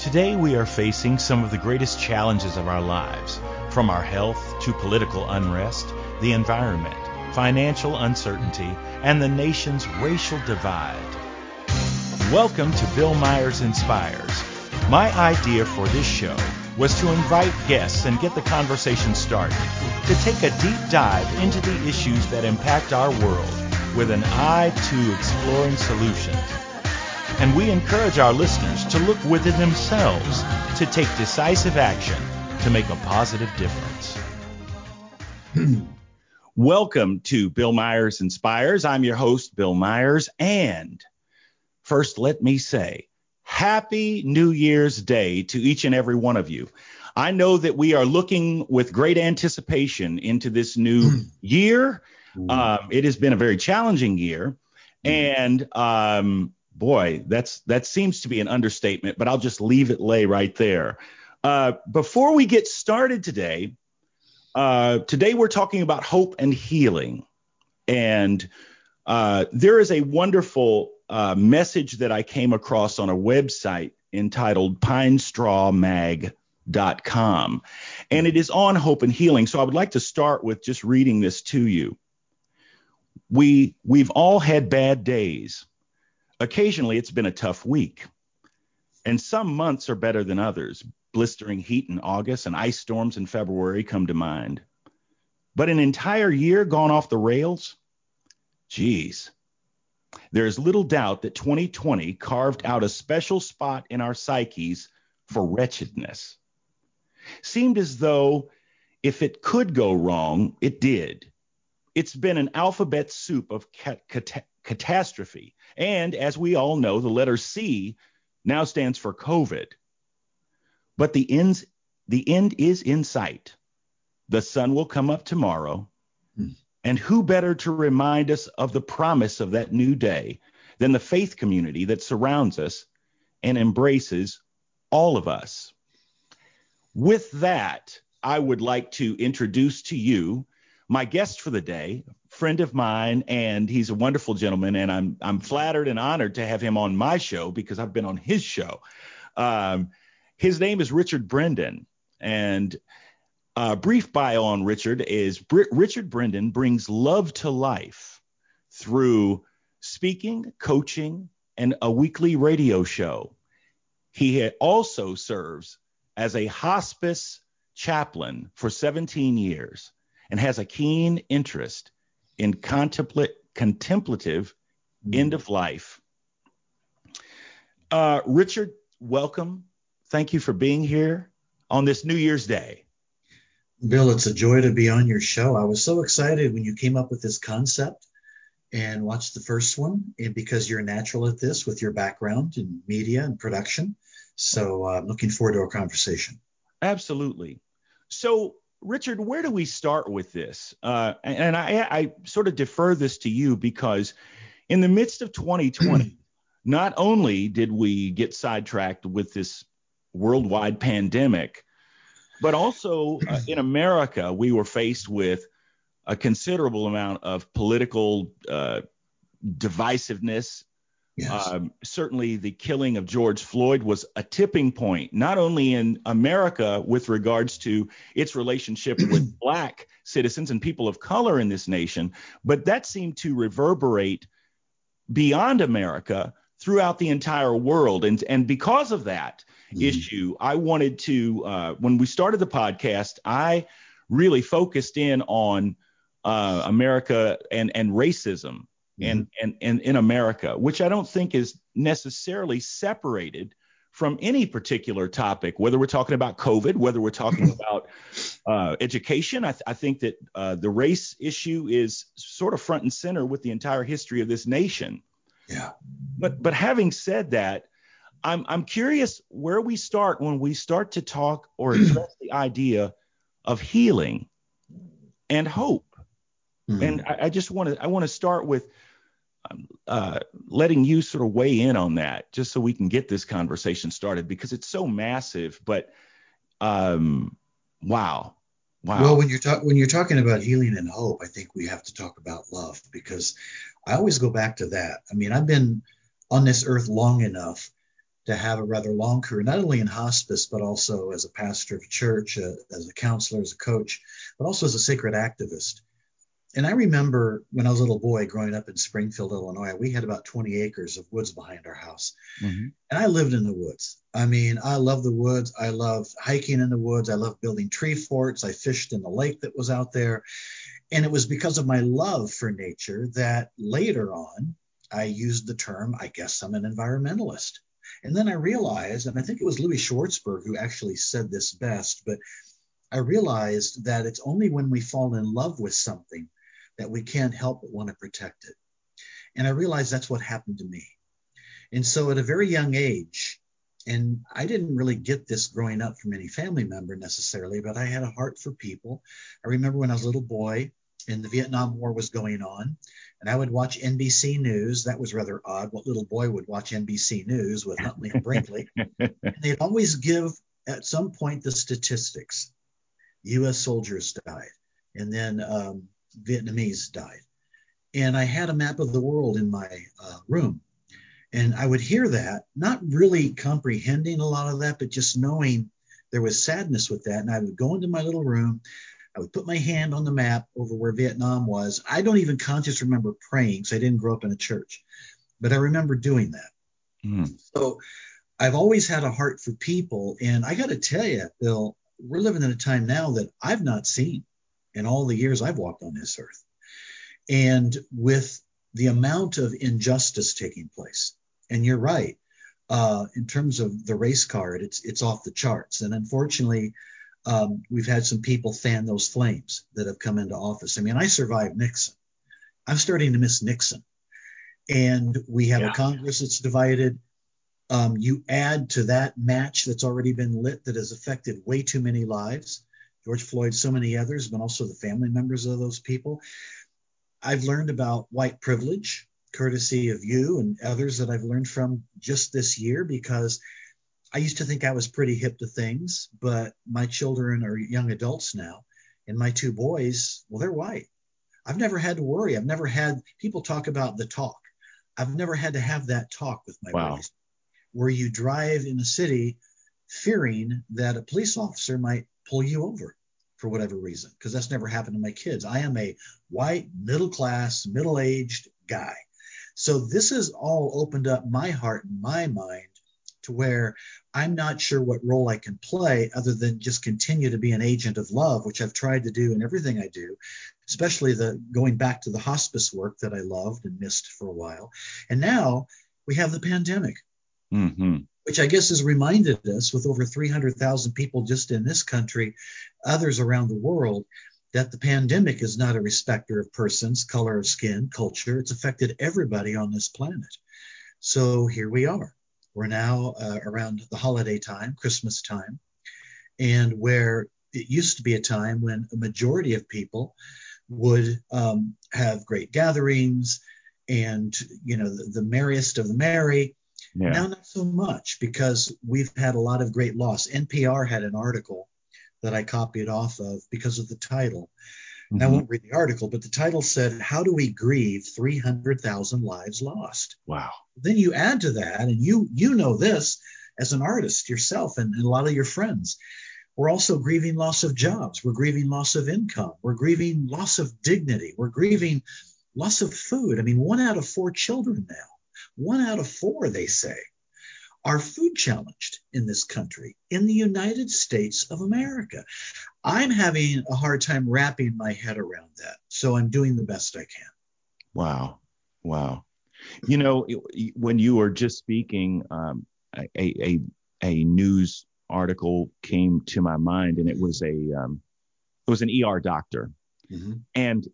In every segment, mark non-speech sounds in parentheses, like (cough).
Today we are facing some of the greatest challenges of our lives, from our health to political unrest, the environment, financial uncertainty, and the nation's racial divide. Welcome to Bill Myers Inspires. My idea for this show was to invite guests and get the conversation started, to take a deep dive into the issues that impact our world with an eye to exploring solutions and we encourage our listeners to look within themselves to take decisive action to make a positive difference. (clears throat) Welcome to Bill Myers Inspires. I'm your host, Bill Myers. And first, let me say, Happy New Year's Day to each and every one of you. I know that we are looking with great anticipation into this new (clears throat) year. Um, it has been a very challenging year. And um, boy, that's that seems to be an understatement, but I'll just leave it lay right there. Uh, before we get started today, uh, today we're talking about hope and healing, and uh, there is a wonderful uh, message that I came across on a website entitled PineStrawMag.com, and it is on hope and healing. So I would like to start with just reading this to you. We we've all had bad days Occasionally, it's been a tough week. And some months are better than others. Blistering heat in August and ice storms in February come to mind. But an entire year gone off the rails? Geez. There is little doubt that 2020 carved out a special spot in our psyches for wretchedness. Seemed as though if it could go wrong, it did. It's been an alphabet soup of cat- cat- catastrophe. And as we all know, the letter C now stands for COVID. But the ends the end is in sight. The sun will come up tomorrow. Hmm. And who better to remind us of the promise of that new day than the faith community that surrounds us and embraces all of us? With that, I would like to introduce to you my guest for the day, friend of mine, and he's a wonderful gentleman, and I'm I'm flattered and honored to have him on my show because I've been on his show. Um, his name is Richard Brendan, and a brief bio on Richard is Br- Richard Brendan brings love to life through speaking, coaching, and a weekly radio show. He also serves as a hospice chaplain for 17 years and has a keen interest in contempla- contemplative mm. end of life. Uh, Richard, welcome. Thank you for being here on this New Year's Day. Bill, it's a joy to be on your show. I was so excited when you came up with this concept and watched the first one, and because you're natural at this with your background in media and production. So I'm uh, looking forward to our conversation. Absolutely. So Richard, where do we start with this? Uh, and I, I, sort of defer this to you because in the midst of 2020, (clears throat) not only did we get sidetracked with this worldwide pandemic, but also uh, in (clears throat) America, we were faced with a considerable amount of political uh, divisiveness Yes. Um, certainly, the killing of George Floyd was a tipping point, not only in America with regards to its relationship (clears throat) with black citizens and people of color in this nation, but that seemed to reverberate beyond America throughout the entire world. And, and because of that mm-hmm. issue, I wanted to, uh, when we started the podcast, I really focused in on uh, America and, and racism and, and, and in America, which I don't think is necessarily separated from any particular topic, whether we're talking about COVID, whether we're talking (laughs) about uh, education. I, th- I, think that uh, the race issue is sort of front and center with the entire history of this nation. Yeah. But but having said that, I'm I'm curious where we start when we start to talk or (clears throat) address the idea of healing and hope. Mm-hmm. And I, I just want to I want to start with uh, letting you sort of weigh in on that, just so we can get this conversation started, because it's so massive. But um, wow, wow. Well, when you're talking when you're talking about healing and hope, I think we have to talk about love because I always go back to that. I mean, I've been on this earth long enough to have a rather long career, not only in hospice, but also as a pastor of church, uh, as a counselor, as a coach, but also as a sacred activist. And I remember when I was a little boy growing up in Springfield, Illinois, we had about 20 acres of woods behind our house. Mm-hmm. And I lived in the woods. I mean, I love the woods. I love hiking in the woods. I love building tree forts. I fished in the lake that was out there. And it was because of my love for nature that later on I used the term, I guess I'm an environmentalist. And then I realized, and I think it was Louis Schwartzberg who actually said this best, but I realized that it's only when we fall in love with something that we can't help but want to protect it. And I realized that's what happened to me. And so at a very young age, and I didn't really get this growing up from any family member necessarily, but I had a heart for people. I remember when I was a little boy and the Vietnam War was going on, and I would watch NBC News. That was rather odd. What little boy would watch NBC News with Huntley and Brinkley? (laughs) and they'd always give at some point the statistics. U.S. soldiers died, and then um, Vietnamese died. And I had a map of the world in my uh, room. And I would hear that, not really comprehending a lot of that, but just knowing there was sadness with that. And I would go into my little room. I would put my hand on the map over where Vietnam was. I don't even consciously remember praying because I didn't grow up in a church, but I remember doing that. Mm. So I've always had a heart for people. And I got to tell you, Bill, we're living in a time now that I've not seen in all the years I've walked on this earth. And with the amount of injustice taking place, and you're right, uh, in terms of the race card, it's it's off the charts. And unfortunately, um, we've had some people fan those flames that have come into office. I mean, I survived Nixon. I'm starting to miss Nixon. And we have yeah. a Congress that's divided. Um, you add to that match that's already been lit that has affected way too many lives. George Floyd, so many others, but also the family members of those people. I've learned about white privilege, courtesy of you and others that I've learned from just this year because I used to think I was pretty hip to things, but my children are young adults now, and my two boys, well, they're white. I've never had to worry. I've never had people talk about the talk. I've never had to have that talk with my wow. boys where you drive in a city fearing that a police officer might pull you over for whatever reason, because that's never happened to my kids. I am a white, middle class, middle aged guy. So this has all opened up my heart and my mind to where I'm not sure what role I can play other than just continue to be an agent of love, which I've tried to do in everything I do, especially the going back to the hospice work that I loved and missed for a while. And now we have the pandemic. Mm-hmm which I guess has reminded us with over 300,000 people just in this country, others around the world, that the pandemic is not a respecter of persons, color of skin, culture. It's affected everybody on this planet. So here we are. We're now uh, around the holiday time, Christmas time, and where it used to be a time when a majority of people would um, have great gatherings and, you know, the, the merriest of the merry yeah. Now, not so much because we've had a lot of great loss. NPR had an article that I copied off of because of the title. Mm-hmm. I won't read the article, but the title said, How do we grieve 300,000 lives lost? Wow. Then you add to that, and you you know this as an artist yourself and, and a lot of your friends. We're also grieving loss of jobs. We're grieving loss of income. We're grieving loss of dignity. We're grieving loss of food. I mean, one out of four children now one out of four, they say, are food challenged in this country, in the United States of America. I'm having a hard time wrapping my head around that. So I'm doing the best I can. Wow. Wow. You know, when you were just speaking, um, a, a, a news article came to my mind, and it was a um, it was an ER doctor, mm-hmm. and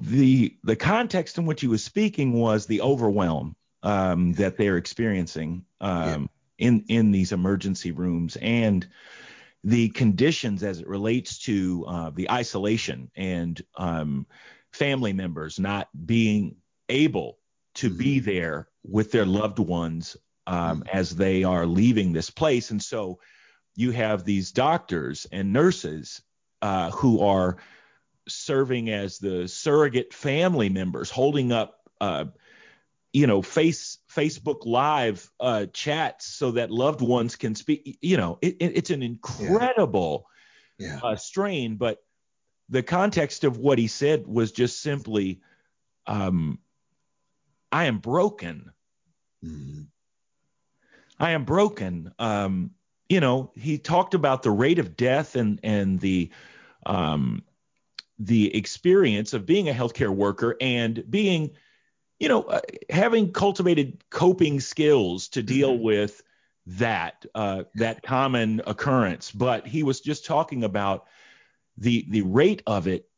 the the context in which he was speaking was the overwhelm um, that they're experiencing um, yeah. in in these emergency rooms and the conditions as it relates to uh, the isolation and um, family members not being able to mm-hmm. be there with their loved ones um, mm-hmm. as they are leaving this place and so you have these doctors and nurses uh, who are serving as the surrogate family members, holding up, uh, you know, face Facebook Live uh, chats so that loved ones can speak. You know, it, it, it's an incredible Yeah. uh, strain, but the context of what he said was just simply, um, "I am broken. Mhm. I am broken." Um, you know, he talked about the rate of death and and the um, the experience of being a healthcare worker and being, you know, uh, having cultivated coping skills to deal with that uh, that common occurrence. But he was just talking about the the rate of it.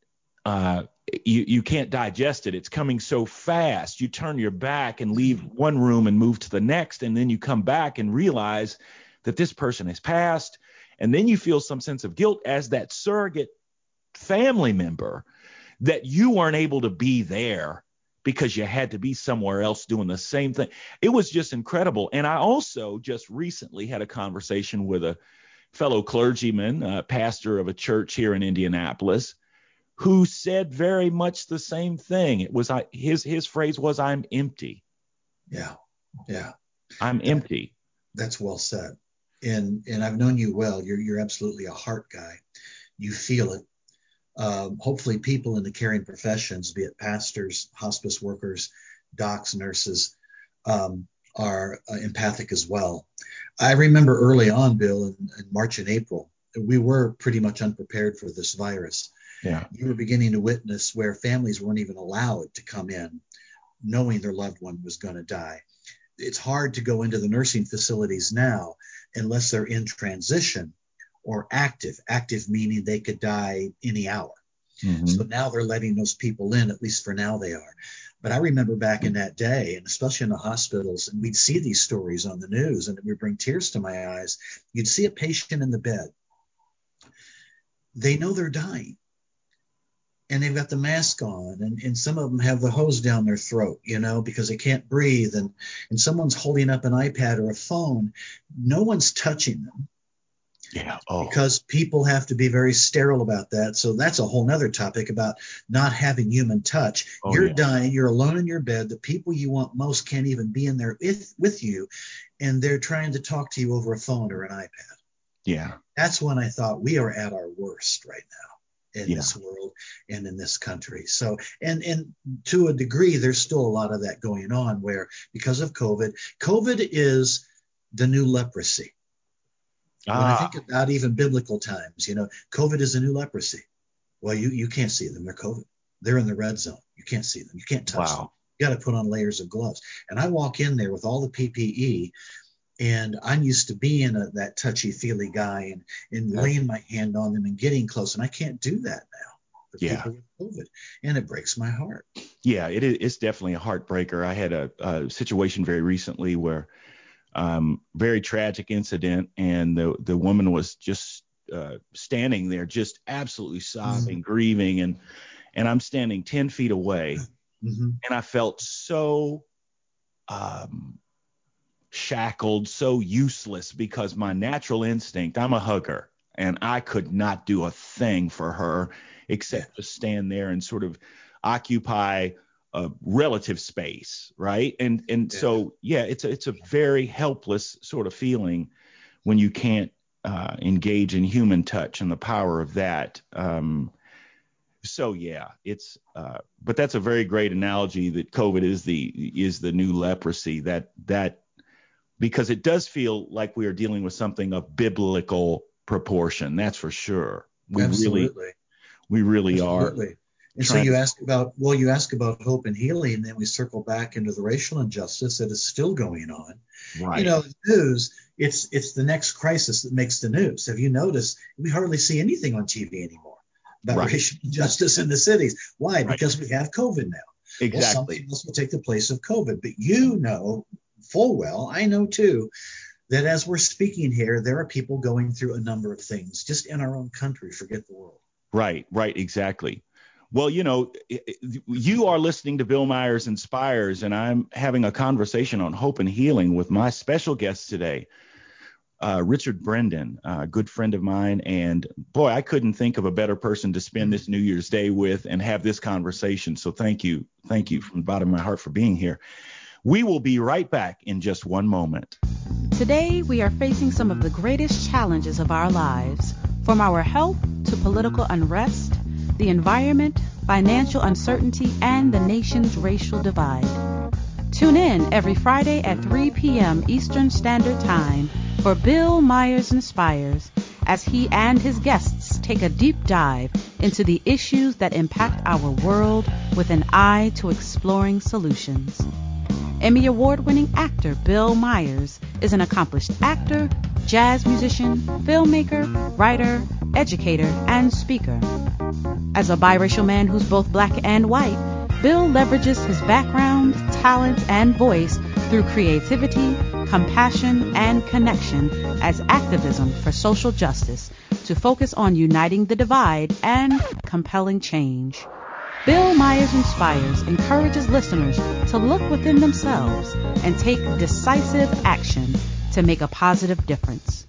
Uh, you you can't digest it. It's coming so fast. You turn your back and leave one room and move to the next, and then you come back and realize that this person has passed, and then you feel some sense of guilt as that surrogate family member that you weren't able to be there because you had to be somewhere else doing the same thing. It was just incredible. And I also just recently had a conversation with a fellow clergyman, uh, pastor of a church here in Indianapolis, who said very much the same thing. It was I, his his phrase was I'm empty. Yeah. Yeah. I'm empty. That's well said. And and I've known you well. You're you're absolutely a heart guy. You feel it. Um, hopefully, people in the caring professions, be it pastors, hospice workers, docs, nurses, um, are uh, empathic as well. I remember early on, Bill, in, in March and April, we were pretty much unprepared for this virus. Yeah. You were beginning to witness where families weren't even allowed to come in, knowing their loved one was going to die. It's hard to go into the nursing facilities now unless they're in transition or active. Active meaning they could die any hour. Mhm. So now they're letting those people in, at least for now they are. But I remember back in that day, and especially in the hospitals, and we'd see these stories on the news, and it would bring tears to my eyes. You'd see a patient in the bed. They know they're dying. And they've got the mask on, and, and some of them have the hose down their throat, you know, because they can't breathe. And, and someone's holding up an iPad or a phone. No one's touching them Yeah. Oh. because people have to be very sterile about that. So that's a whole nother topic about not having human touch. Oh, you're yeah. dying, you're alone in your bed. The people you want most can't even be in there with, with you, and they're trying to talk to you over a phone or an iPad. yeah. That's when I thought we are at our worst right now in Yeah. this world and in this country. So, and and to a degree, there's still a lot of that going on where because of COVID, COVID is the new leprosy. When I Ah. think about even biblical times, you know, COVID is a new leprosy. Well, you, you can't see them. They're COVID. They're in the red zone. You can't see them. You can't touch them. Wow. You got to put on layers of gloves. And I walk in there with all the PPE, and I'm used to being a, that touchy feely guy and, and Yeah. laying my hand on them and getting close. And I can't do that now Yeah. COVID. And it breaks my heart. Yeah, it is. It's definitely a heartbreaker. I had a, a situation very recently where, um, very tragic incident, and the the woman was just uh, standing there, just absolutely sobbing, grieving, and and I'm standing ten feet away, hmm and I felt so um, shackled, so useless because my natural instinct, I'm a hugger, and I could not do a thing for her except to stand there and sort of occupy a relative space, right? And and Yeah. so yeah, it's a, it's a very helpless sort of feeling when you can't uh, engage in human touch and the power of that. Um, so yeah, it's uh, but that's a very great analogy that COVID is the is the new leprosy that that because it does feel like we are dealing with something of biblical proportion. That's for sure. We really Absolutely. we really are. And so you ask about, well, you ask about hope and healing, and then we circle back into the racial injustice that is still going on. Right. You know, news, it's it's the next crisis that makes the news. Have you noticed we hardly see anything on TV anymore about Right. racial injustice in the cities? Why? Right. Because we have COVID now. Well, exactly. something else will take the place of COVID. But you know full well, I know too, that as we're speaking here, there are people going through a number of things just in our own country, forget the world. Right, right, exactly. Well, you know, you are listening to Bill Myers Inspires, and I'm having a conversation on hope and healing with my special guest today, uh, Richard Brendan, a good friend of mine. And boy, I couldn't think of a better person to spend this New Year's Day with and have this conversation. So thank you. Thank you from the bottom of my heart for being here. We will be right back in just one moment. Today, we are facing some of the greatest challenges of our lives, from our health to political unrest, the environment, financial uncertainty, and the nation's racial divide. Tune in every Friday at 3 p.m. Eastern Standard Time for Bill Myers Inspires as he and his guests take a deep dive into the issues that impact our world with an eye to exploring solutions. Emmy Award winning actor Bill Myers is an accomplished actor, jazz musician, filmmaker, writer, educator, and speaker. As a biracial man who's both black and white, Bill leverages his background, talent, and voice through creativity, compassion, and connection as activism for social justice to focus on uniting the divide and compelling change. Bill Myers Inspires encourages listeners to look within themselves and take decisive action to make a positive difference.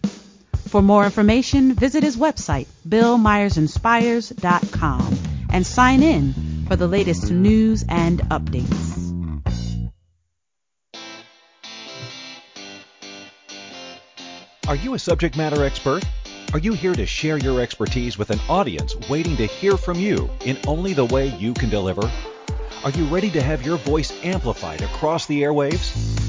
For more information, visit his website, billmyersinspires.com, and sign in for the latest news and updates. Are you a subject matter expert? Are you here to share your expertise with an audience waiting to hear from you in only the way you can deliver? Are you ready to have your voice amplified across the airwaves?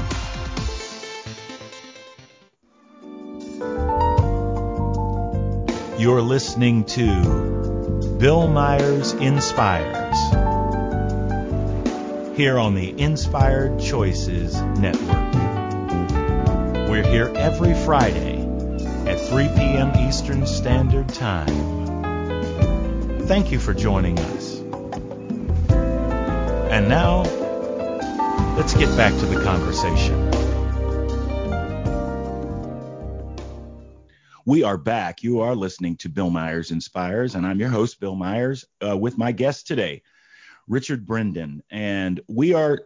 You're listening to Bill Myers Inspires here on the Inspired Choices Network. We're here every Friday at 3 p.m. Eastern Standard Time. Thank you for joining us. And now, let's get back to the conversation. We are back. You are listening to Bill Myers Inspires, and I'm your host, Bill Myers, uh, with my guest today, Richard Brendan. And we are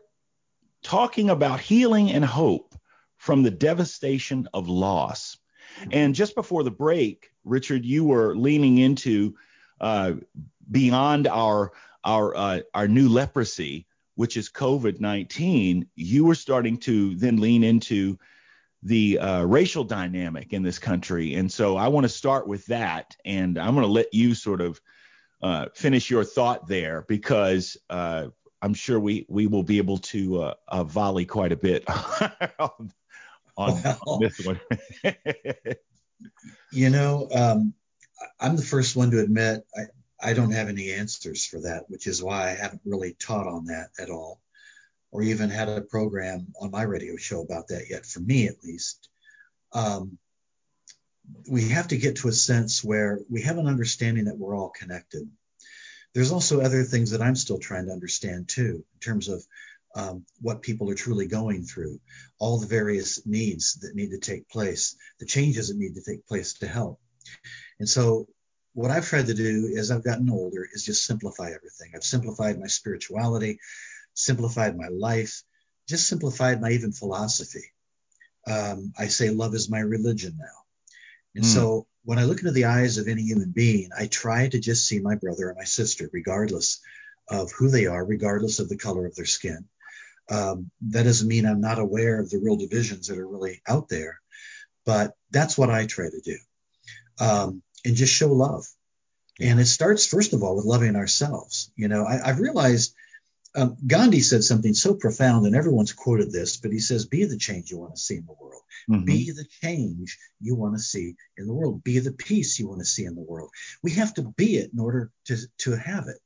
talking about healing and hope from the devastation of loss. And just before the break, Richard, you were leaning into uh, beyond our our uh, our new leprosy, which is COVID nineteen. You were starting to then lean into the uh, racial dynamic in this country, and so I want to start with that, and I'm going to let you sort of uh, finish your thought there because uh, I'm sure we we will be able to uh, volley quite a bit (laughs) on, well, on this one? (laughs) you know, um, I'm the first one to admit I, I don't have any answers for that, which is why I haven't really taught on that at all, or even had a program on my radio show about that yet, for me at least. Um, we have to get to a sense where we have an understanding that we're all connected. There's also other things that I'm still trying to understand too, in terms of um, what people are truly going through, all the various needs that need to take place, the changes that need to take place to help. And so, what I've tried to do as I've gotten older is just simplify everything. I've simplified my spirituality, simplified my life, just simplified my even philosophy. Um, I say love is my religion now. And mm. so, when I look into the eyes of any human being, I try to just see my brother or my sister, regardless of who they are, regardless of the color of their skin. Um, that doesn't mean I'm not aware of the real divisions that are really out there, but that's what I try to do. Um, and just show love. And it starts, first of all, with loving ourselves. You know, I, have realized um, Gandhi said something so profound, and everyone's quoted this, but he says, Be the change you want to see in the world. Mm-hmm. Be the change you want to see in the world. Be the peace you want to see in the world. We have to be it in order to, to have it.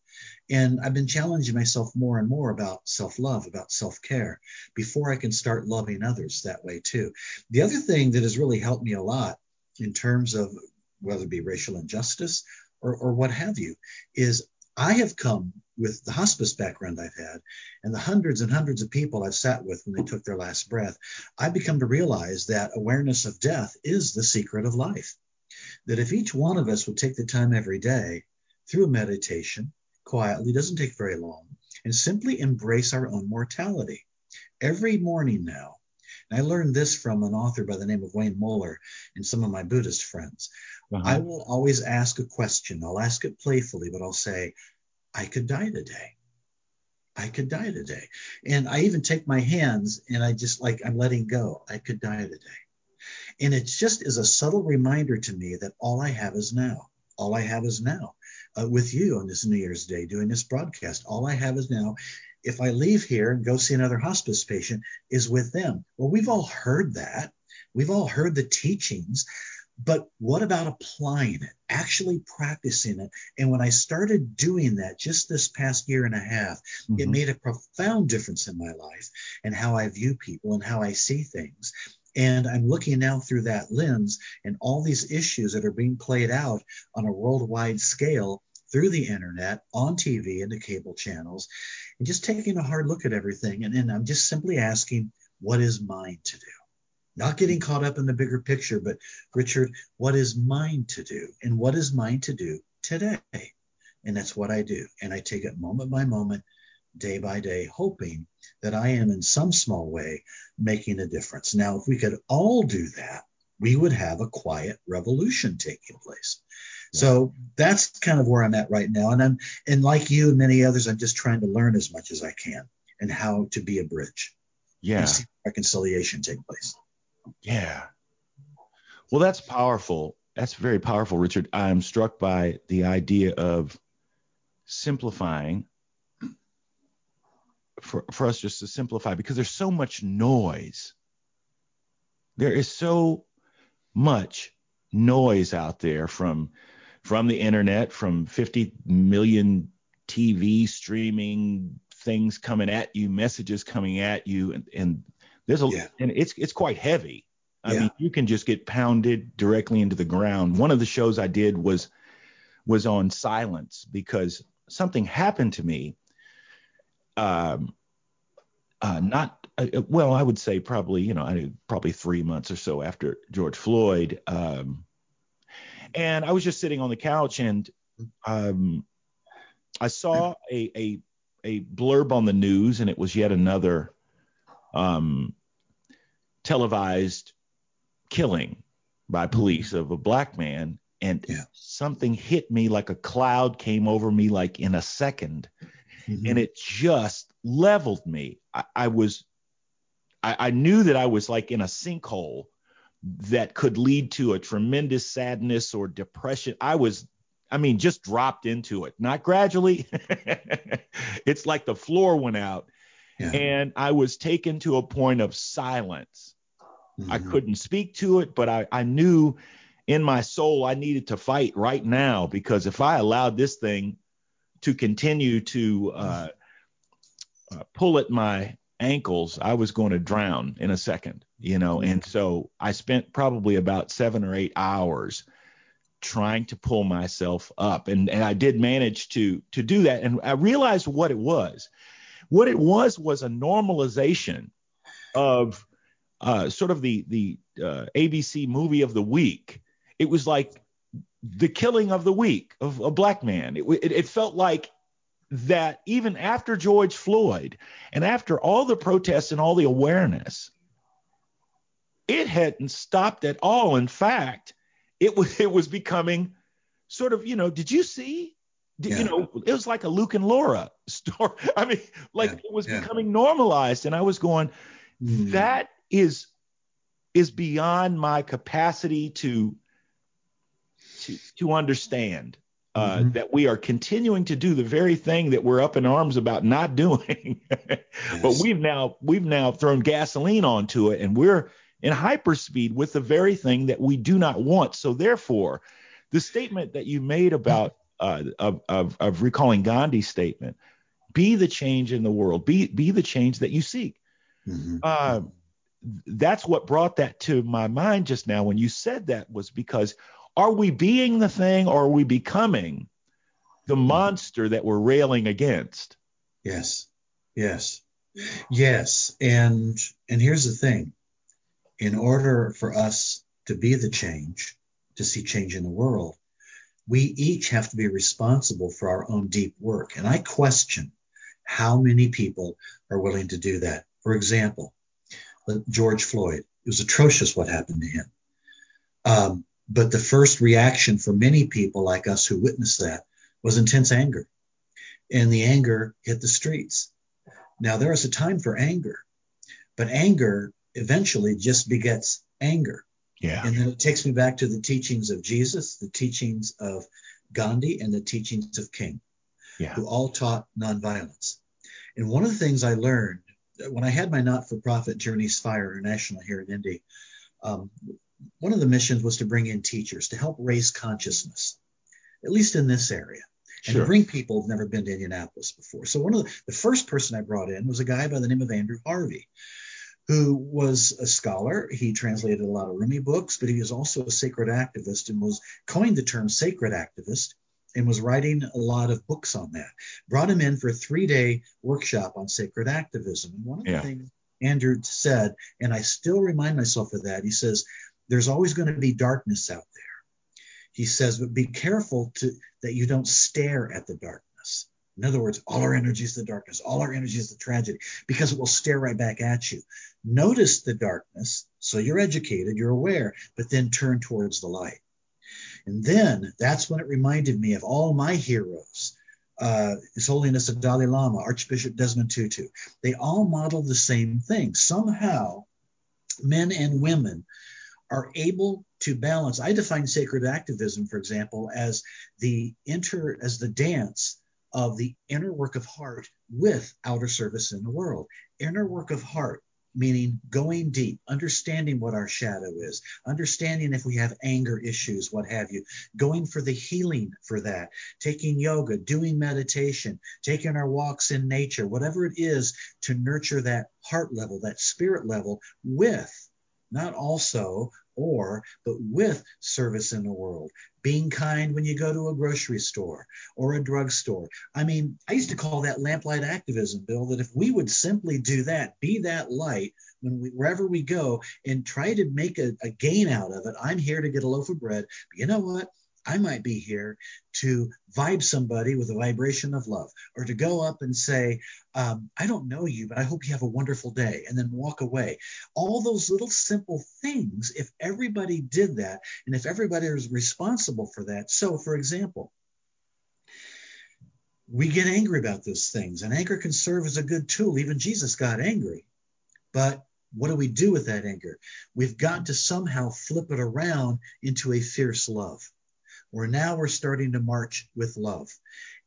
And I've been challenging myself more and more about self love, about self care, before I can start loving others that way too. The other thing that has really helped me a lot in terms of whether it be racial injustice or, or what have you, is I have come with the hospice background I've had and the hundreds and hundreds of people I've sat with when they took their last breath, I've become to realize that awareness of death is the secret of life. That if each one of us would take the time every day through meditation, quietly, doesn't take very long, and simply embrace our own mortality. Every morning now, and I learned this from an author by the name of Wayne Muller and some of my Buddhist friends. Uh-huh. I will always ask a question. I'll ask it playfully, but I'll say, I could die today. I could die today. And I even take my hands and I just like, I'm letting go. I could die today. And it just is a subtle reminder to me that all I have is now. All I have is now. Uh, with you on this New Year's Day doing this broadcast. All I have is now if I leave here and go see another hospice patient, is with them. Well, we've all heard that. We've all heard the teachings. But what about applying it, actually practicing it? And when I started doing that just this past year and a half, mm-hmm. it made a profound difference in my life and how I view people and how I see things. And I'm looking now through that lens and all these issues that are being played out on a worldwide scale through the internet, on TV, and the cable channels, and just taking a hard look at everything. And, and I'm just simply asking, what is mine to do? Not getting caught up in the bigger picture, but Richard, what is mine to do? And what is mine to do today? And that's what I do. And I take it moment by moment, day by day, hoping that I am in some small way making a difference. Now, if we could all do that, we would have a quiet revolution taking place. So that's kind of where I'm at right now. And I'm and like you and many others, I'm just trying to learn as much as I can and how to be a bridge. Yeah. And see reconciliation take place. Yeah. Well, that's powerful. That's very powerful, Richard. I'm struck by the idea of simplifying for, for us just to simplify because there's so much noise. There is so much noise out there from from the internet, from 50 million TV streaming things coming at you, messages coming at you, and, and there's a yeah. and it's it's quite heavy. I yeah. mean, you can just get pounded directly into the ground. One of the shows I did was was on silence because something happened to me. Um, uh, not uh, well, I would say probably you know I probably three months or so after George Floyd. Um, and I was just sitting on the couch and um, I saw a, a a blurb on the news, and it was yet another um, televised killing by police of a black man. And yeah. something hit me like a cloud came over me like in a 2nd mm-hmm. and it just leveled me. I, I was, I, I knew that I was like in a sinkhole that could lead to a tremendous sadness or depression. I was, I mean, just dropped into it, not gradually. (laughs) it's like the floor went out. Yeah. And I was taken to a point of silence. Mm-hmm. I couldn't speak to it, but I, I knew in my soul I needed to fight right now because if I allowed this thing to continue to uh, uh, pull at my ankles, I was going to drown in a second, you know. And so I spent probably about seven or eight hours trying to pull myself up, and and I did manage to to do that. And I realized what it was. What it was was a normalization of uh, sort of the the uh, ABC movie of the week. It was like the killing of the week of a black man. It, it, it felt like that even after George Floyd and after all the protests and all the awareness, it hadn't stopped at all. In fact, it was it was becoming sort of, you know, did you see? Did, yeah. You know, it was like a Luke and Laura (laughs) story. I mean, like yeah. it was yeah. becoming normalized, and I was going, mm. that is is beyond my capacity to to to understand uh, mm-hmm. that we are continuing to do the very thing that we're up in arms about not (laughs) doing. yes. But we've now we've now thrown gasoline onto it, and we're in hyperspeed with the very thing that we do not want. So therefore, the statement that you made about uh, of, of, of recalling Gandhi's statement, be the change in the world, be be the change that you seek. Mm-hmm. Uh, that's what brought that to my mind just now when you said that was because Are we being the thing or are we becoming the monster that we're railing against? Yes. Yes. Yes. And and here's the thing. In order for us to be the change, to see change in the world, we each have to be responsible for our own deep work. And I question how many people are willing to do that. For example, George Floyd. It was atrocious what happened to him. Um, but the first reaction for many people like us who witnessed that was intense anger. And the anger hit the streets. Now, there is a time for anger, but anger eventually just begets anger. Yeah. And then it takes me back to the teachings of Jesus, the teachings of Gandhi, and the teachings of King, yeah. who all taught nonviolence. And one of the things I learned when I had my not-for-profit Journeys Fire International here in Indy, um, one of the missions was to bring in teachers to help raise consciousness, at least in this area, and Sure. to bring people who've never been to Indianapolis before. So one of the, the first person I brought in was a guy by the name of Andrew Harvey, who was a scholar. He translated a lot of Rumi books, but he was also a sacred activist and was coined the term sacred activist and was writing a lot of books on that. Brought him in for a three-day workshop on sacred activism. And one of the things Andrew said, and I still remind myself of that, he says, there's always going to be darkness out there. He says, but be careful to that you don't stare at the darkness. In other words, all our energy is the darkness, all our energy is the tragedy, because it will stare right back at you. Notice the darkness, so you're educated, you're aware, but then turn towards the light. And then that's when it reminded me of all my heroes. Uh, His Holiness the Dalai Lama, Archbishop Desmond Tutu. They all model the same thing. Somehow, men and women are able to balance. I define sacred activism, for example, as the inter as the dance of the inner work of heart with outer service in the world. Inner work of heart, meaning going deep, understanding what our shadow is, understanding if we have anger issues, what have you, going for the healing for that, taking yoga, doing meditation, taking our walks in nature, whatever it is to nurture that heart level, that spirit level with not also or, but with service in the world. Being kind when you go to a grocery store or a drugstore. I mean, I used to call that lamplight activism, Bill, that if we would simply do that, be that light when we, wherever we go and try to make a, a gain out of it. I'm here to get a loaf of bread. But you know what? I might be here to vibe somebody with a vibration of love or to go up and say, um, I don't know you, but I hope you have a wonderful day and then walk away. All those little simple things, if everybody did that and if everybody was responsible for that. So, for example, we get angry about those things, and anger can serve as a good tool. Even Jesus got angry. But what do we do with that anger? We've got to somehow flip it around into a fierce love where now we're starting to march with love.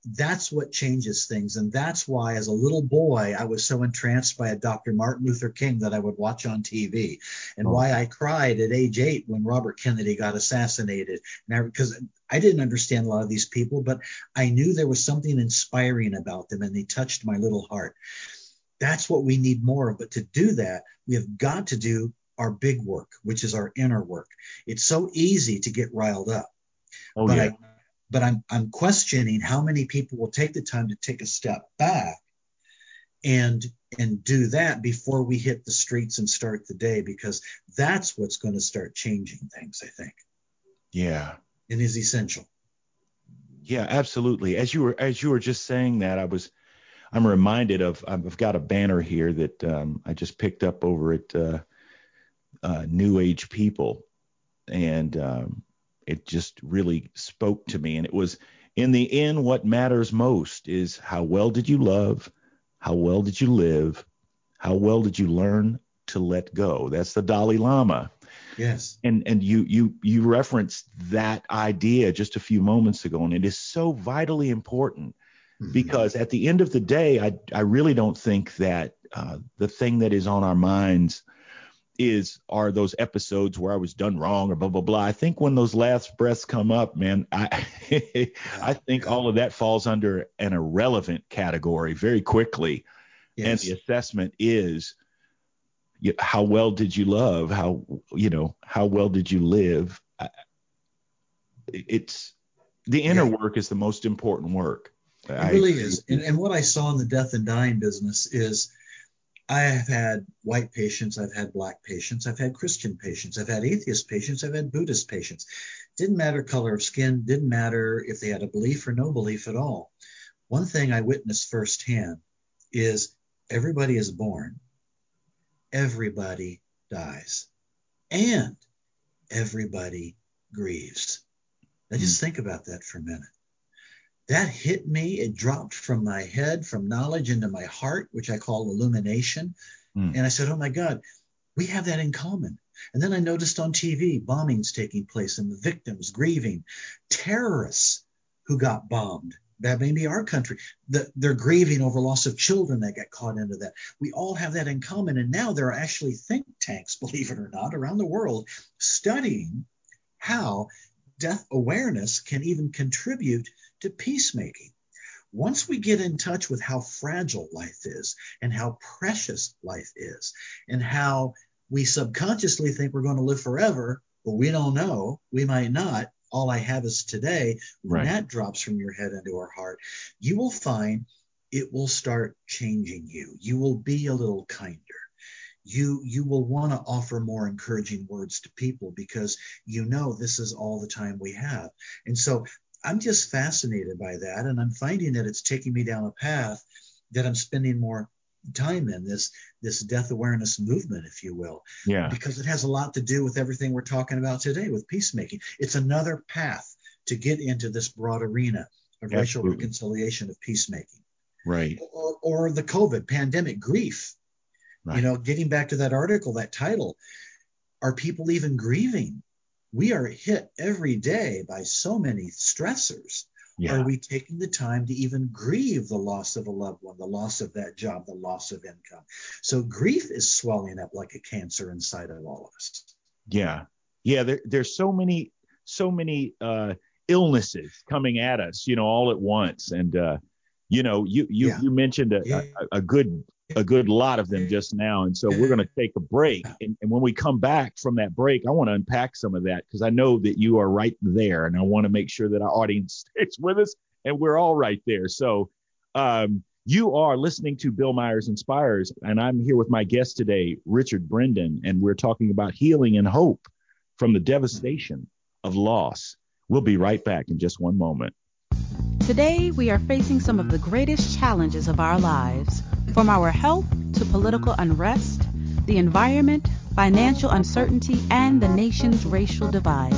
That's what changes things. And that's why, as a little boy, I was so entranced by a Dr. Martin Luther King that I would watch on TV, and Oh. why I cried at age eight when Robert Kennedy got assassinated. Because I didn't understand a lot of these people, but I knew there was something inspiring about them, and they touched my little heart. That's what we need more of. But to do that, we have got to do our big work, which is our inner work. It's so easy to get riled up Oh, but yeah. I, but I'm I'm questioning how many people will take the time to take a step back and and do that before we hit the streets and start the day because that's what's going to start changing things I think yeah. and is essential. Yeah, absolutely. As you were as you were just saying that, I was I'm reminded of I've got a banner here that um, I just picked up over at uh, uh, New Age People, and um, it just really spoke to me. And it was in the end, what matters most is how well did you love, how well did you live, how well did you learn to let go. That's the Dalai Lama Yes. and and you you you referenced that idea just a few moments ago and it is so vitally important Mhm. because at the end of the day i i really don't think that uh, the thing that is on our minds is are those episodes where i was done wrong or blah blah blah i think when those last breaths come up man i (laughs) i think all of that falls under an irrelevant category very quickly and the assessment is you- how well did you love how you know how well did you live I- it's the inner Yeah. work is the most important work. It I really agree is. And, and what I saw in the death and dying business is I have had white patients, I've had black patients, I've had Christian patients, I've had atheist patients, I've had Buddhist patients. Didn't matter color of skin, didn't matter if they had a belief or no belief at all. One thing I witnessed firsthand is everybody is born, everybody dies, and everybody grieves. Now just hmm. think about that for a minute. That hit me. It dropped from my head, from knowledge into my heart, which I call illumination. Hmm. And I said, Oh my God, we have that in common. And then I noticed on TV bombings taking place and the victims grieving, terrorists who got bombed. That may be our country. The, they're grieving over loss of children that got caught into that. We all have that in common. And now there are actually think tanks, (laughs) believe it or not, around the world studying how death awareness can even contribute to peacemaking. Once we get in touch with how fragile life is and how precious life is and how we subconsciously think we're going to live forever, but we don't know, we might not. All I have is today. When Right. that drops from your head into our heart, you will find it will start changing you. You will be a little kinder you you will want to offer more encouraging words to people because you know this is all the time we have and so i'm just fascinated by that and i'm finding that it's taking me down a path that i'm spending more time in this this death awareness movement if you will Yeah. because it has a lot to do with everything we're talking about today with peacemaking it's another path to get into this broad arena of racial reconciliation of peacemaking Right. or, or the covid pandemic grief Right. you know, getting back to that article, that title, are people even grieving? We are hit every day by so many stressors. Yeah. Are we taking the time to even grieve the loss of a loved one, the loss of that job, the loss of income? So grief is swelling up like a cancer inside of all of us. Yeah. Yeah. There, there's so many, so many uh, illnesses coming at us, you know, all at once. And, uh, you know, you, you, Yeah. you mentioned a, Yeah. a, a good, a good lot of them just now. And so we're going to take a break. And, and when we come back from that break, I want to unpack some of that because I know that you are right there. And I want to make sure that our audience (laughs) stays with us and we're all right there. So, um, you are listening to Bill Myers Inspires, and I'm here with my guest today, Richard Brendan, and we're talking about healing and hope from the devastation of loss. We'll be right back in just one moment. Today, we are facing some of the greatest challenges of our lives, from our health to political unrest, the environment, financial uncertainty, and the nation's racial divide.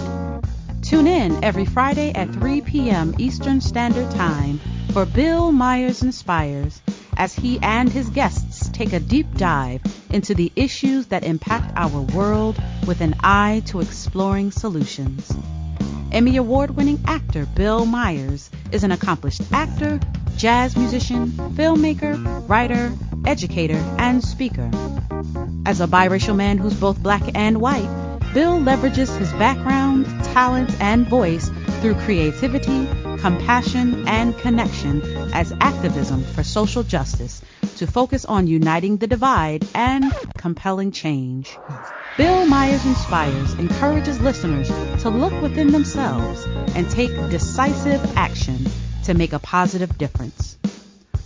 Tune in every Friday at 3 p.m. Eastern Standard Time for Bill Myers Inspires as he and his guests take a deep dive into the issues that impact our world with an eye to exploring solutions. Emmy Award winning actor Bill Myers is an accomplished actor, jazz musician, filmmaker, writer, educator, and speaker. As a biracial man who's both black and white, Bill leverages his background, talent, and voice through creativity, compassion, and connection as activism for social justice to focus on uniting the divide and compelling change. Bill Myers Inspires encourages listeners to look within themselves and take decisive action to make a positive difference.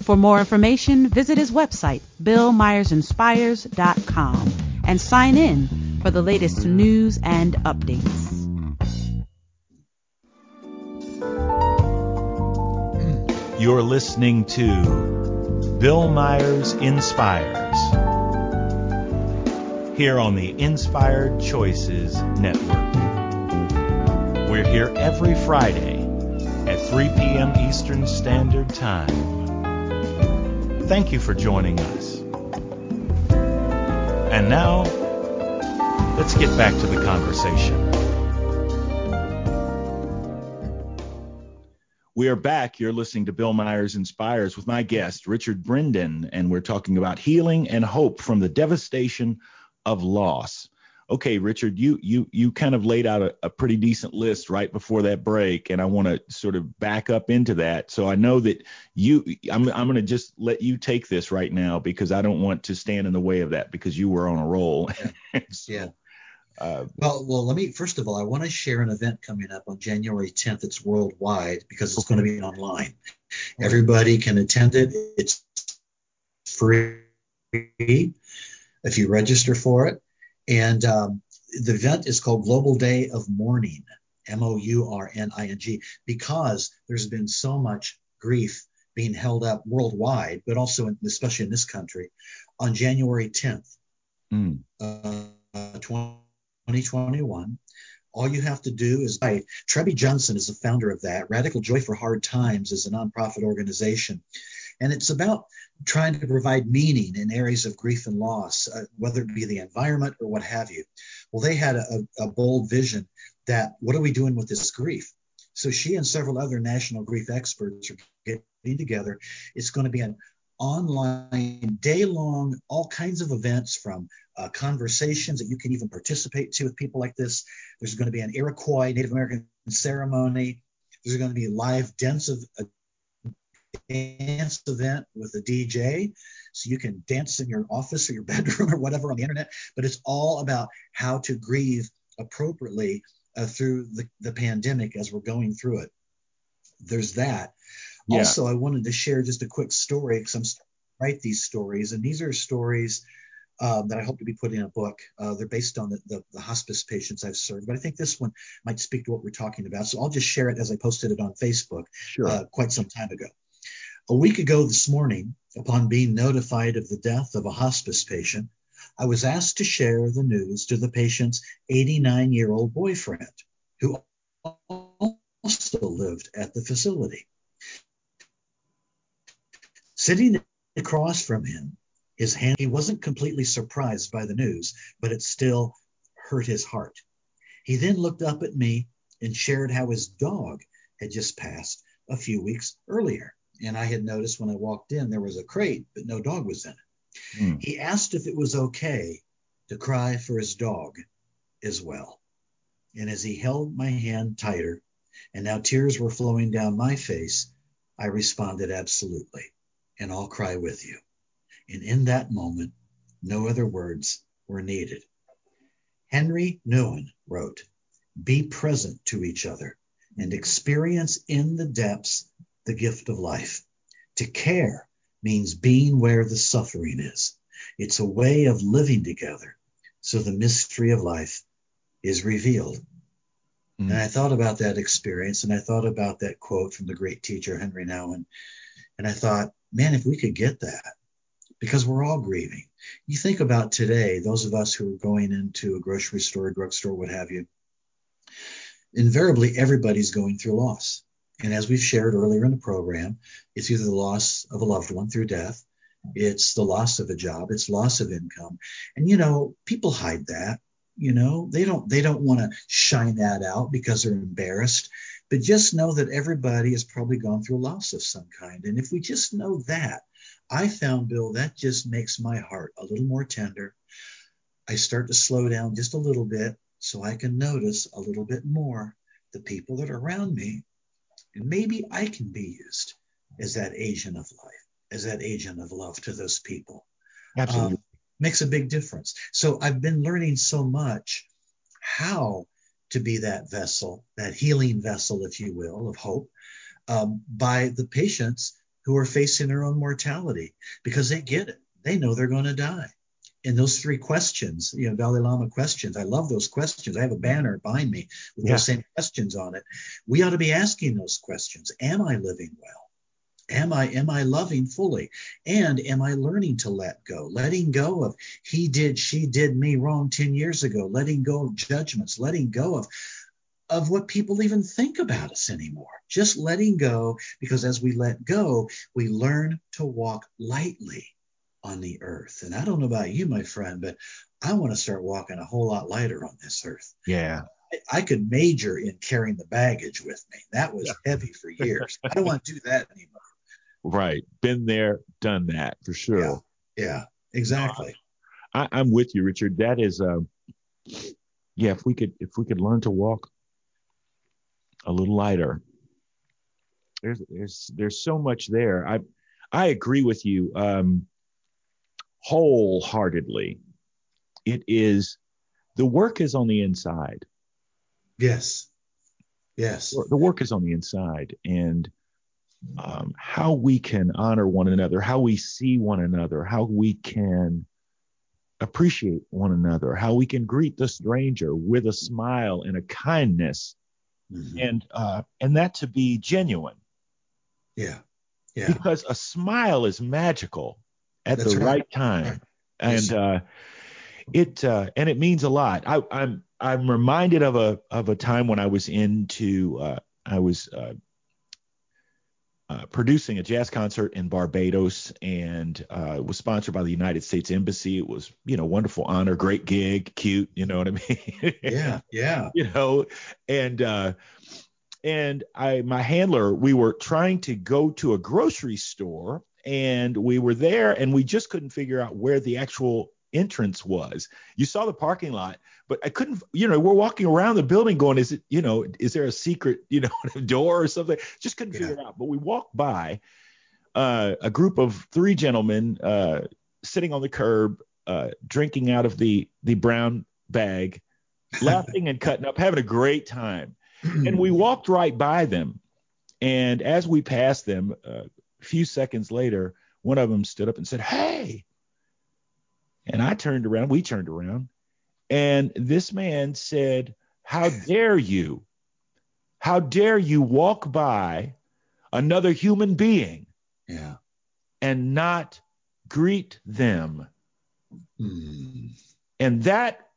For more information, visit his website, billmyersinspires.com, and sign in for the latest news and updates. You're listening to Bill Myers Inspires here on the Inspired Choices Network. We're here every Friday at 3 p.m. Eastern Standard Time. Thank you for joining us. And now, let's get back to the conversation. We are back. You're listening to Bill Myers Inspires with my guest, Richard Brendan, and we're talking about healing and hope from the devastation of loss. Okay, Richard, you you you kind of laid out a, a pretty decent list right before that break, and I want to sort of back up into that. So I know that you, I'm I'm going to just let you take this right now because I don't want to stand in the way of that because you were on a roll. (laughs) So, Yeah. Uh, well, well, let me first of all, I want to share an event coming up on January 10th. It's worldwide because it's going to be online. Everybody can attend it. It's free if you register for it. And um, the event is called Global Day of Mourning, M O U R N I N G, because there's been so much grief being held up worldwide, but also in, especially in this country, on January 10th, mm. uh, 2021. All you have to do is buy. Trebbe Johnson is the founder of that. Radical Joy for Hard Times is a nonprofit organization. And it's about trying to provide meaning in areas of grief and loss, uh, whether it be the environment or what have you. Well, they had a, a bold vision that what are we doing with this grief? So she and several other national grief experts are getting together. It's going to be an online, day long, all kinds of events from uh, conversations that you can even participate to with people like this. There's going to be an Iroquois Native American ceremony. There's going to be live dance of, dance event with a DJ. So you can dance in your office or your (laughs) bedroom or whatever on the internet, but it's all about how to grieve appropriately uh, through the, the pandemic as we're going through it. There's that. Yeah. Also, I wanted to share just a quick story because I'm write these stories, and these are stories um, that I hope to be put in a book. Uh, they're based on the, the, the, hospice patients I've served, but I think this one might speak to what we're talking about. So I'll just share it as I posted it on Facebook sure. uh, quite some time ago. A week ago this morning, upon being notified of the death of a hospice patient, I was asked to share the news to the patient's 89 year old boyfriend, who also lived at the facility. Sitting across from him, his hand, he wasn't completely surprised by the news, but it still hurt his heart. He then looked up at me and shared how his dog had just passed a few weeks earlier. And I had noticed when I walked in, there was a crate, but no dog was in it. Hmm. He asked if it was okay to cry for his dog as well. And as he held my hand tighter, and now tears were flowing down my face, I responded, absolutely. And I'll cry with you. And in that moment, no other words were needed. Henri Nouwen wrote, Be present to each other and experience in the depths the gift of life. To care means being where the suffering is. It's a way of living together so the mystery of life is revealed. Mm. And I thought about that experience and I thought about that quote from the great teacher Henri Nouwen. And I thought, man, if we could get that, because we're all grieving. You think about today, those of us who are going into a grocery store, a drugstore, what have you, invariably everybody's going through loss. And as we've shared earlier in the program, it's either the loss of a loved one through death, it's the loss of a job, it's loss of income. And you know, people hide that. You know, they don't they don't want to shine that out because they're embarrassed. But just know that everybody has probably gone through a loss of some kind. And if we just know that, I found, Bill, that just makes my heart a little more tender. I start to slow down just a little bit so I can notice a little bit more the people that are around me and maybe I can be used as that agent of life, as that agent of love to those people. Absolutely. Um, makes a big difference. So I've been learning so much how to be that vessel, that healing vessel, if you will, of hope, um, by the patients who are facing their own mortality because they get it. They know they're going to die and those three questions, you know, Dalai Lama questions. I love those questions. I have a banner behind me with yeah. those same questions on it. We ought to be asking those questions. Am I living well? Am I am I loving fully? And am I learning to let go? Letting go of he did, she did me wrong 10 years ago, letting go of judgments, letting go of of what people even think about us anymore. Just letting go because as we let go, we learn to walk lightly on the earth. And I don't know about you, my friend, but I want to start walking a whole lot lighter on this earth. Yeah. I, I could major in carrying the baggage with me. That was yeah. heavy for years. I don't want to do that anymore. (laughs) Right. Been there, done that for sure. Yeah. Yeah. Exactly. I, I'm with you, Richard. That is, um, yeah. If we could, if we could learn to walk a little lighter, there's, there's, there's so much there. I, I agree with you. Um, wholeheartedly. It is the work is on the inside. Yes. Yes. The work is on the inside, and um, how we can honor one another, how we see one another, how we can appreciate one another, how we can greet the stranger with a smile and a kindness, mm-hmm. and uh, and that to be genuine. Yeah, yeah. Because a smile is magical at That's the right, right time, right. and uh, it uh, and it means a lot. I, I'm I'm reminded of a of a time when I was into uh, I was uh, uh, producing a jazz concert in Barbados and uh, it was sponsored by the United States Embassy. It was, you know, wonderful honor, great gig, cute, you know what I mean? yeah, yeah. (laughs) You know, and uh, and I my handler, we were trying to go to a grocery store and we were there and we just couldn't figure out where the actual entrance was. You saw the parking lot, but I couldn't, you know, we're walking around the building going, is it, you know, is there a secret, you know, (laughs) door or something? Just couldn't yeah. figure it out. But we walked by uh, a group of three gentlemen uh, sitting on the curb, uh, drinking out of the the brown bag, (laughs) laughing and cutting up, having a great time. and we (clears throat) walked right by them. And as we passed them, uh, a few seconds later, one of them stood up and said, Hey, and I turned around, we turned around, and this man said, How dare you? How dare you walk by another human being yeah. and not greet them? Mm. And that,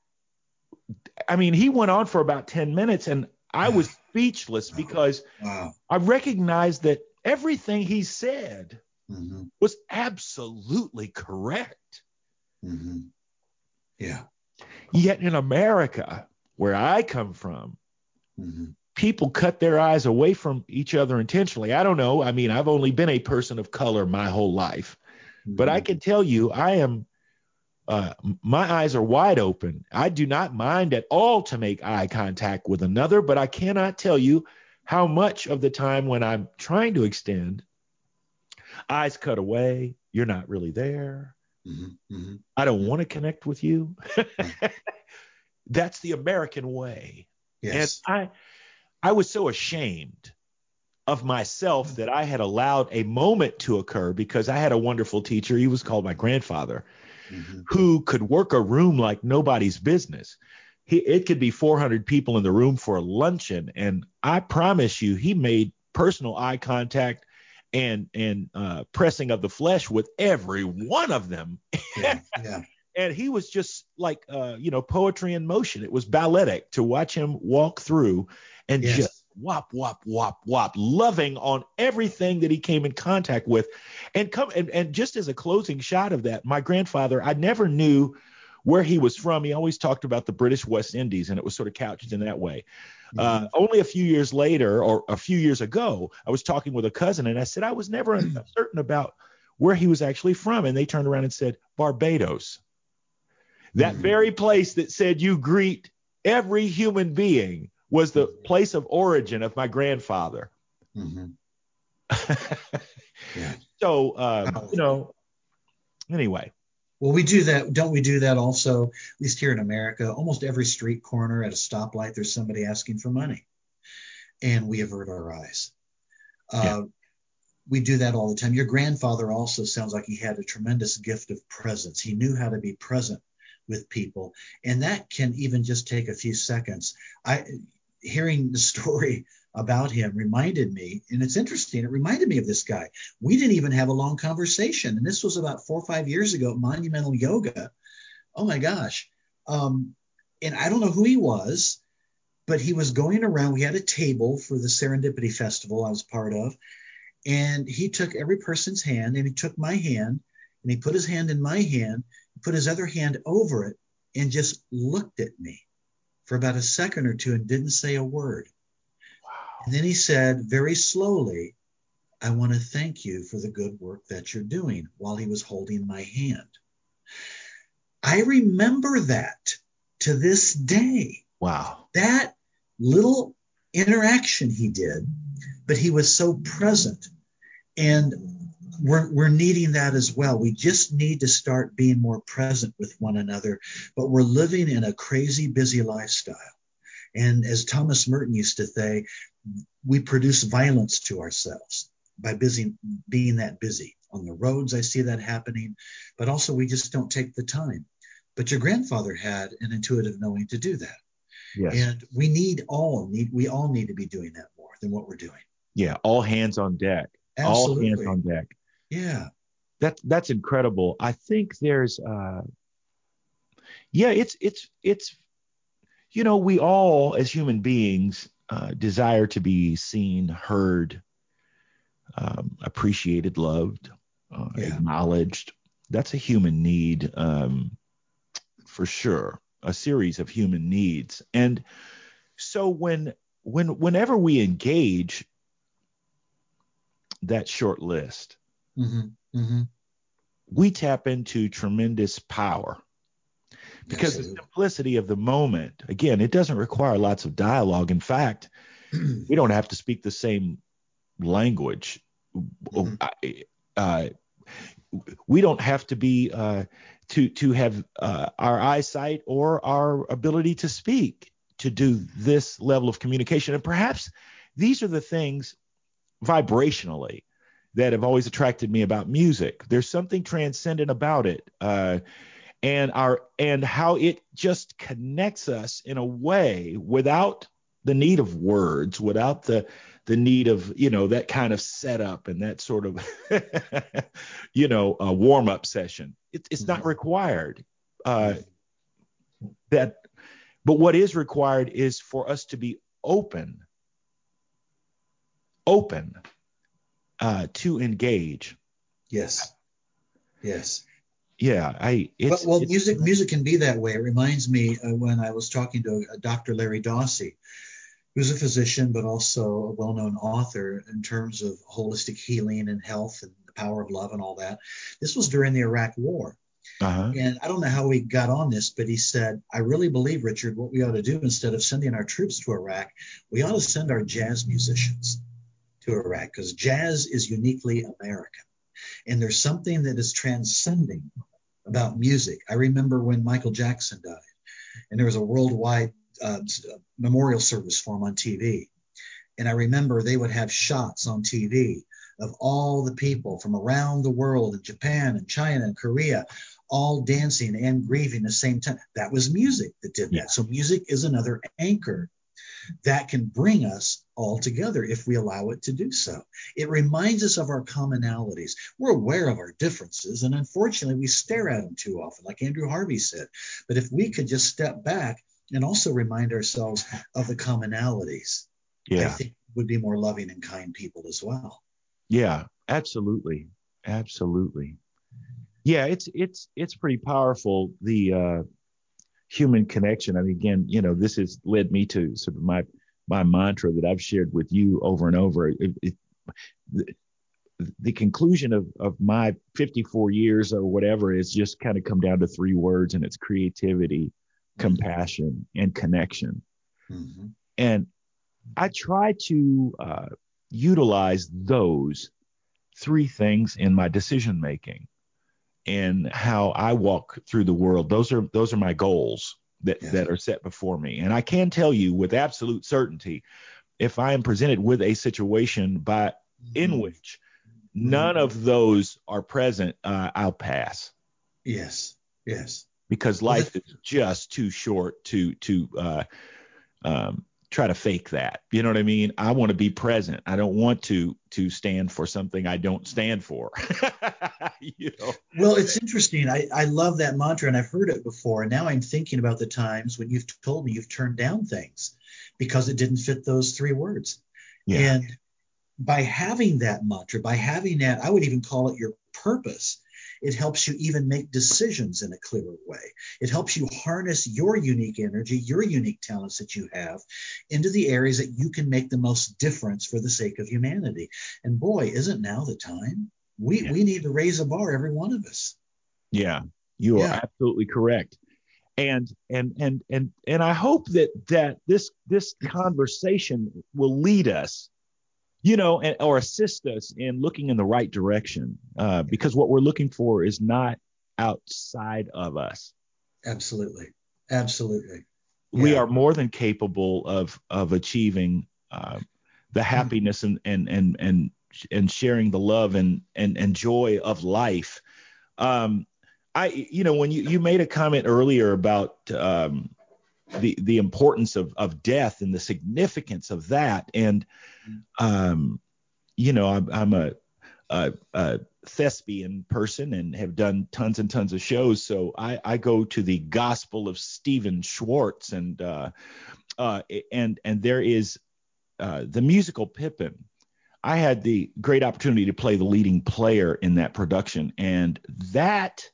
I mean, he went on for about 10 minutes, and I was speechless because wow. I recognized that everything he said mm-hmm. was absolutely correct. Mm-hmm. Yeah. Yet in America, where I come from, mm-hmm. people cut their eyes away from each other intentionally. I don't know. I mean, I've only been a person of color my whole life, but I mm-hmm. can tell you, I am. Uh, my eyes are wide open. I do not mind at all to make eye contact with another, but I cannot tell you how much of the time when I'm trying to extend, eyes cut away, you're not really there. Mm-hmm, mm-hmm. I don't want to connect with you. (laughs) That's the American way. Yes. And I I was so ashamed of myself that I had allowed a moment to occur because I had a wonderful teacher. He was called my grandfather, mm-hmm. who could work a room like nobody's business. He, it could be 400 people in the room for a luncheon, and I promise you, he made personal eye contact and and uh, pressing of the flesh with every one of them. Yeah, (laughs) yeah. and he was just like uh, you know poetry in motion. It was balletic to watch him walk through and yes. just wop wop wop wop, loving on everything that he came in contact with, and come and, and just as a closing shot of that, my grandfather, I never knew where he was from. He always talked about the British West Indies, and it was sort of couched in that way. Uh, mm-hmm. only a few years later, or a few years ago, I was talking with a cousin, and I said I was never certain about where he was actually from, and they turned around and said Barbados. That mm-hmm. very place that said you greet every human being was the place of origin of my grandfather. Mm-hmm. (laughs) yeah. So, uh, you know, anyway. Well, we do that, don't we do that also, at least here in America? Almost every street corner at a stoplight, there's somebody asking for money. And we avert our eyes. Yeah. Uh, we do that all the time. Your grandfather also sounds like he had a tremendous gift of presence. He knew how to be present with people. And that can even just take a few seconds. I hearing the story about him reminded me, and it's interesting, it reminded me of this guy. We didn't even have a long conversation, and this was about four or five years ago at Monumental Yoga. Oh my gosh. Um, and I don't know who he was, but he was going around. We had a table for the Serendipity Festival I was part of, and he took every person's hand and he took my hand and he put his hand in my hand, put his other hand over it, and just looked at me for about a second or two and didn't say a word. And then he said very slowly, I want to thank you for the good work that you're doing while he was holding my hand. I remember that to this day. Wow. That little interaction he did, but he was so present. And we're, we're needing that as well. We just need to start being more present with one another, but we're living in a crazy busy lifestyle. And as Thomas Merton used to say, we produce violence to ourselves by busy being that busy. On the roads, I see that happening, but also we just don't take the time. But your grandfather had an intuitive knowing to do that. Yes. And we need all need we all need to be doing that more than what we're doing. Yeah, all hands on deck. Absolutely. All hands on deck. Yeah. That's that's incredible. I think there's uh yeah, it's it's it's you know, we all as human beings uh, desire to be seen, heard, um, appreciated, loved, uh, Yeah. acknowledged. That's a human need um, for sure. A series of human needs, and so when when whenever we engage that short list, hmm hmm we tap into tremendous power because the simplicity of the moment again it doesn't require lots of dialogue. In fact (clears throat) we don't have to speak the same language. Mhm. I- uh, we don't have to be uh, to to have uh, our eyesight or our ability to speak to do this level of communication. And perhaps these are the things vibrationally that have always attracted me about music. There's something transcendent about it. Uh, and our and how it just connects us in a way without the need of words without the the need of you know that kind of setup and that sort of (laughs) you know a warm up session it, it's not Mhm. required uh that but what is required is for us to be open open uh to engage Yes. Yes. Yeah i it's but, well, it's- music music can be that way. It reminds me uh, when I was talking to a, Dr. Larry Dossey, who's a physician but also a well-known author in terms of holistic healing and health and the power of love and all that. This was during the Iraq War. uh-huh And I don't know how we got on this, but he said, I really believe, Richard, what we ought to do instead of sending our troops to Iraq, we ought to send our jazz musicians to Iraq because jazz is uniquely American. And there's something that is transcending about music. I remember when Michael Jackson died, and there was a worldwide uh, uh, memorial service for him on TV. And I remember they would have shots on TV of all the people from around the world in Japan and China and Korea all dancing and grieving at the same time. That was music that did that. Yeah. So music is another anchor that can bring us all together if we allow it to do so. It reminds us of our commonalities. We're aware of our differences, and unfortunately, we stare at them too often, like Andrew Harvey said. But if we could just step back and also remind ourselves of the commonalities, I yeah think would be more loving and kind people as well. Yeah, absolutely. Absolutely. Yeah, it's it's it's pretty powerful the uh human connection. I mean again, you know, this has led me to sort of my my mantra that I've shared with you over and over. It, it, the, the conclusion of of my 54 years or whatever is just kind of come down to three words and it's creativity, compassion, and connection. hmm And I try to uh, utilize those three things in my decision making and how I walk through the world. Those are those are my goals that Yes. that are set before me. And I can tell you with absolute certainty if I am presented with a situation by in which none of those are present, uh, I'll pass Yes, yes, because life is just too short to to uh, um, try to fake that. You know what I mean? I want to be present. I don't want to to stand for something I don't stand for. (laughs) you know? Well, it's interesting. I, I love that mantra and I've heard it before. And now I'm thinking about the times when you've told me you've turned down things because it didn't fit those three words. Yeah. And by having that mantra, by having that, I would even call it your purpose. It helps you even make decisions in a clearer way. It helps you harness your unique energy, your unique talents that you have into the areas that you can make the most difference for the sake of humanity. And boy, isn't now the time? We, Yeah. we need to raise a bar, every one of us. Yeah, you are Yeah. absolutely correct. And and and and and I hope that that this this conversation will lead us you know, and, or assist us in looking in the right direction, uh, because what we're looking for is not outside of us. Absolutely, absolutely. Yeah. We are more than capable of of achieving uh, the happiness and and and and and sharing the love and and and joy of life. Um, I, you know, when you you made a comment earlier about um, the the importance of of death and the significance of that, and um, you know, I'm, I'm a, a, a thespian person and have done tons and tons of shows. So I, I go to the Gospel of Stephen Schwartz and uh, uh, and and there is uh, the musical Pippin. I had the great opportunity to play the leading player in that production, and that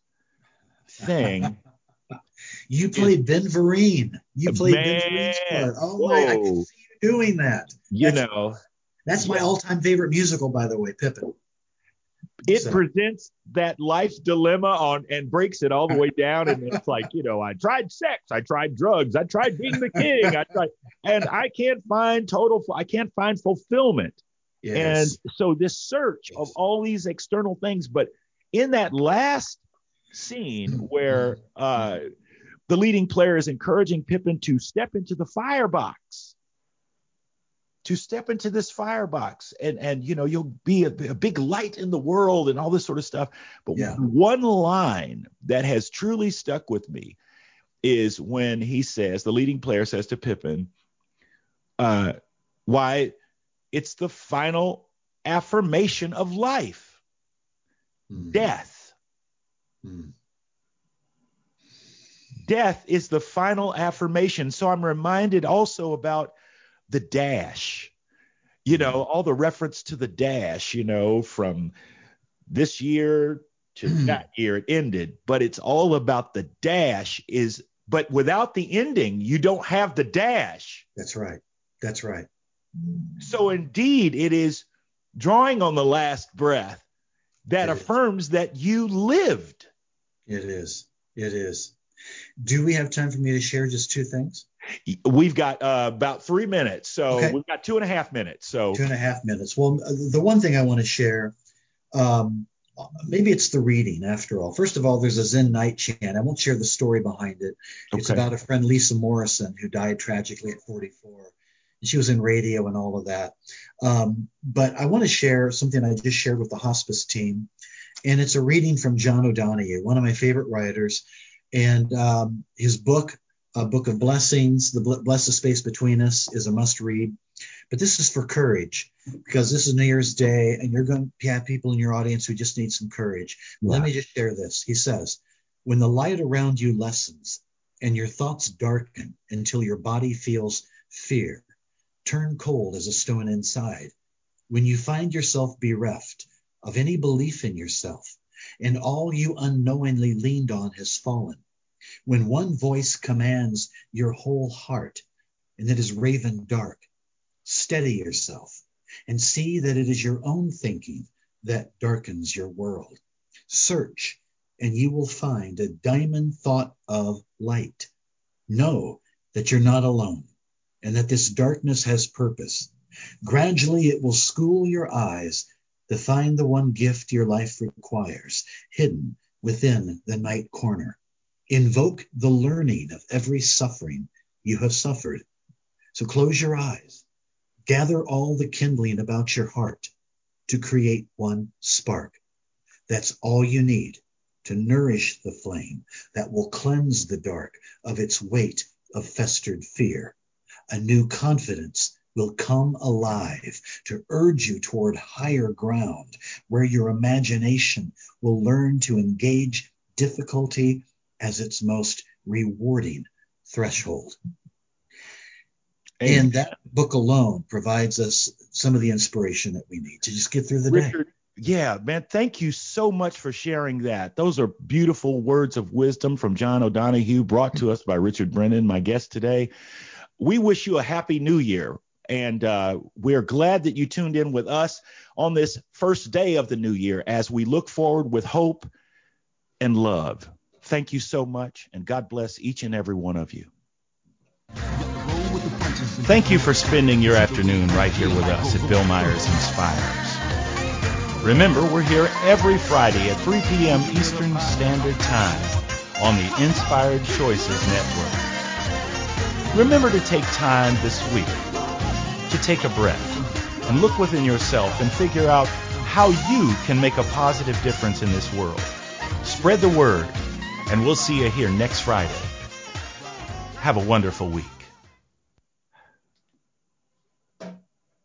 thing. (laughs) you played Ben Vereen. You played man, Ben Vereen's part. Oh whoa. my! I can see you doing that. You that's, know, that's my all-time favorite musical, by the way, Pippin. It so. presents that life's dilemma on and breaks it all the way down, and it's (laughs) like you know, I tried sex, I tried drugs, I tried being the king, I tried, and I can't find total, I can't find fulfillment. Yes. And so this search yes. of all these external things, but in that last scene where uh, the leading player is encouraging Pippin to step into the firebox, to step into this firebox, and and you know you'll be a, a big light in the world and all this sort of stuff. But yeah. one line that has truly stuck with me is when he says, the leading player says to Pippin, uh, "Why, it's the final affirmation of life, mm. death." Hmm. Death is the final affirmation. So I'm reminded also about the dash. You know, all the reference to the dash, you know, from this year to hmm. that year it ended, but it's all about the dash is but without the ending, you don't have the dash. That's right. That's right. So indeed it is drawing on the last breath that it affirms is. that you lived. It is. It is. Do we have time for me to share just two things? We've got uh, about three minutes. So okay. we've got two and a half minutes. So two and a half minutes. Well, the one thing I want to share, um, maybe it's the reading after all. First of all, there's a Zen night chant. I won't share the story behind it. It's okay. about a friend, Lisa Morrison, who died tragically at 44. She was in radio and all of that. Um, but I want to share something I just shared with the hospice team and it's a reading from John O'Donohue, one of my favorite writers, and um, his book, a Book of Blessings, The Blessed Space Between Us, is a must read. But this is for courage because this is New Year's Day, and you're going to have people in your audience who just need some courage. Yeah. Let me just share this. He says, "When the light around you lessens and your thoughts darken until your body feels fear, turn cold as a stone inside. When you find yourself bereft." of any belief in yourself, and all you unknowingly leaned on has fallen. When one voice commands your whole heart, and it is raven dark, steady yourself and see that it is your own thinking that darkens your world. Search, and you will find a diamond thought of light. Know that you're not alone and that this darkness has purpose. Gradually, it will school your eyes to find the one gift your life requires, hidden within the night corner. Invoke the learning of every suffering you have suffered. So close your eyes, gather all the kindling about your heart to create one spark. That's all you need to nourish the flame that will cleanse the dark of its weight of festered fear. A new confidence will come alive to urge you toward higher ground where your imagination will learn to engage difficulty as its most rewarding threshold. Amen. And that book alone provides us some of the inspiration that we need to just get through the Richard, day. Yeah, man, thank you so much for sharing that. Those are beautiful words of wisdom from John O'Donohue brought to us by Richard Brennan, my guest today. We wish you a happy new year. And uh, we're glad that you tuned in with us on this first day of the new year as we look forward with hope and love. Thank you so much, and God bless each and every one of you. Thank you for spending your afternoon right here with us at Bill Myers Inspires. Remember, we're here every Friday at 3 p.m. Eastern Standard Time on the Inspired Choices Network. Remember to take time this week to take a breath and look within yourself and figure out how you can make a positive difference in this world. Spread the word, and we'll see you here next Friday. Have a wonderful week.